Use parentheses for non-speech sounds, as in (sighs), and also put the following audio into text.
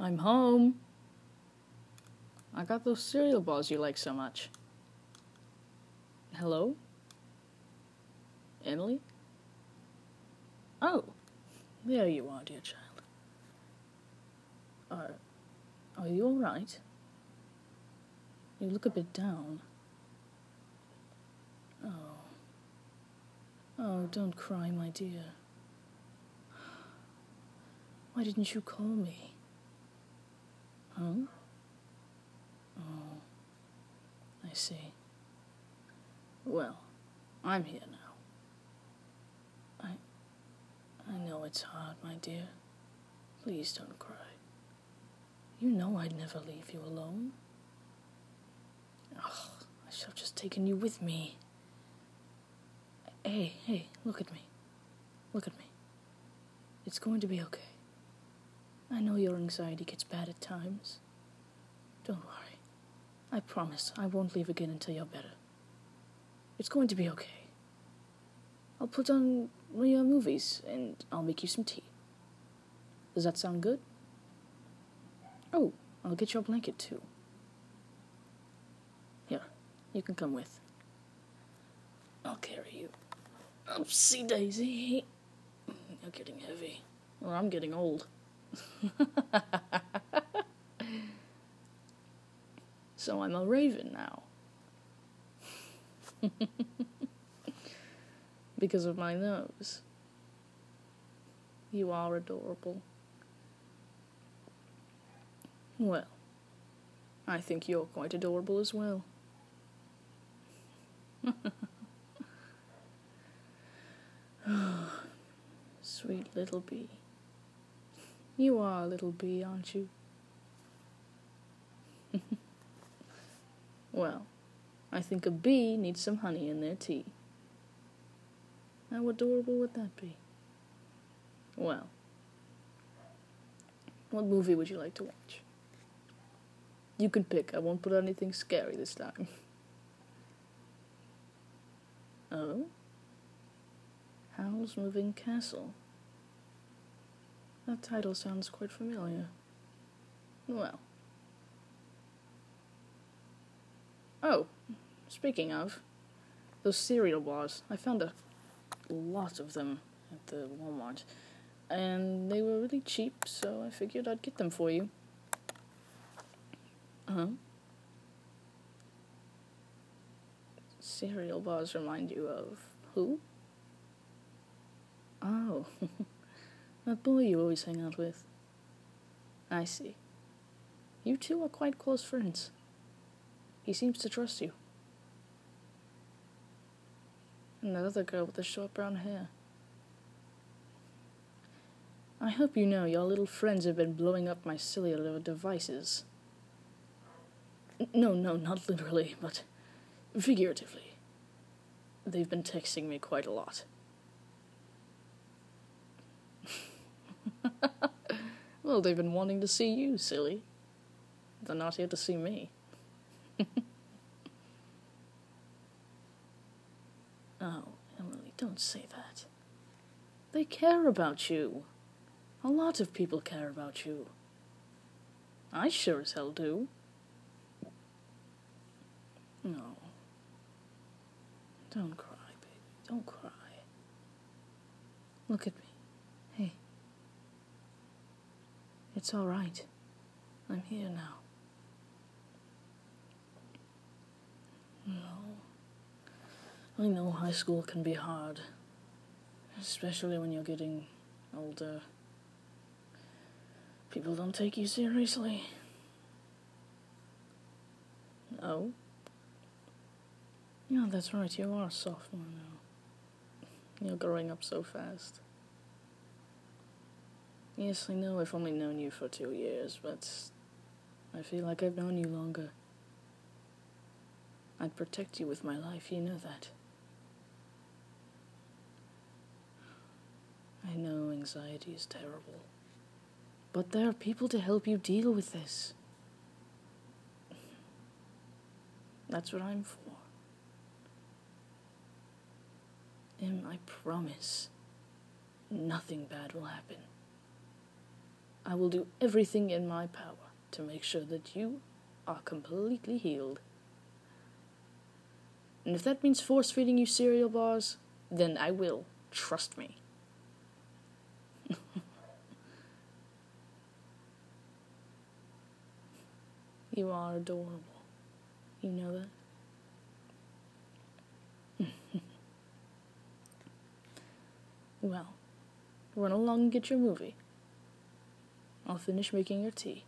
I'm home. I got those cereal balls you like so much. Hello? Emily? Oh, there you are, dear child. Are, are you all right? You look a bit down. Oh. Oh, don't cry, my dear. Why didn't you call me? Huh? Oh, I see. Well, I'm here now. I. I know it's hard, my dear. Please don't cry. You know I'd never leave you alone. Oh, I should have just taken you with me. Hey, hey, look at me. Look at me. It's going to be okay. I know your anxiety gets bad at times. Don't worry. I promise I won't leave again until you're better. It's going to be okay. I'll put on one of your movies and I'll make you some tea. Does that sound good? Oh, I'll get you a blanket too. Here, you can come with. I'll carry you. Oopsie daisy. You're getting heavy. Or I'm getting old. (laughs) so I'm a raven now. (laughs) because of my nose. You are adorable. Well, I think you're quite adorable as well. (laughs) (sighs) Sweet little bee. You are a little bee, aren't you? (laughs) well, I think a bee needs some honey in their tea. How adorable would that be? Well, what movie would you like to watch? You can pick. I won't put anything scary this time. (laughs) oh? Howl's Moving Castle. That title sounds quite familiar. Well. Oh, speaking of, those cereal bars. I found a lot of them at the Walmart. And they were really cheap, so I figured I'd get them for you. Uh-huh. Cereal bars remind you of who? Oh, (laughs) that boy you always hang out with. I see. You two are quite close friends. He seems to trust you. And that other girl with the short brown hair. I hope you know your little friends have been blowing up my cellular devices. No, no, not literally, but figuratively. They've been texting me quite a lot. (laughs) well, they've been wanting to see you, silly. They're not here to see me. (laughs) oh, Emily, don't say that. They care about you. A lot of people care about you. I sure as hell do. No. Don't cry, baby. Don't cry. Look at me. Hey. It's all right. I'm here now. No. I know high school can be hard, especially when you're getting older. People don't take you seriously. Oh? Yeah, that's right, you are a sophomore now. You're growing up so fast. Yes, I know I've only known you for two years, but I feel like I've known you longer. I'd protect you with my life, you know that. I know anxiety is terrible, but there are people to help you deal with this. That's what I'm for. And I promise nothing bad will happen. I will do everything in my power to make sure that you are completely healed. And if that means force feeding you cereal bars, then I will. Trust me. (laughs) you are adorable. You know that? (laughs) well, run along and get your movie. I'll finish making your tea.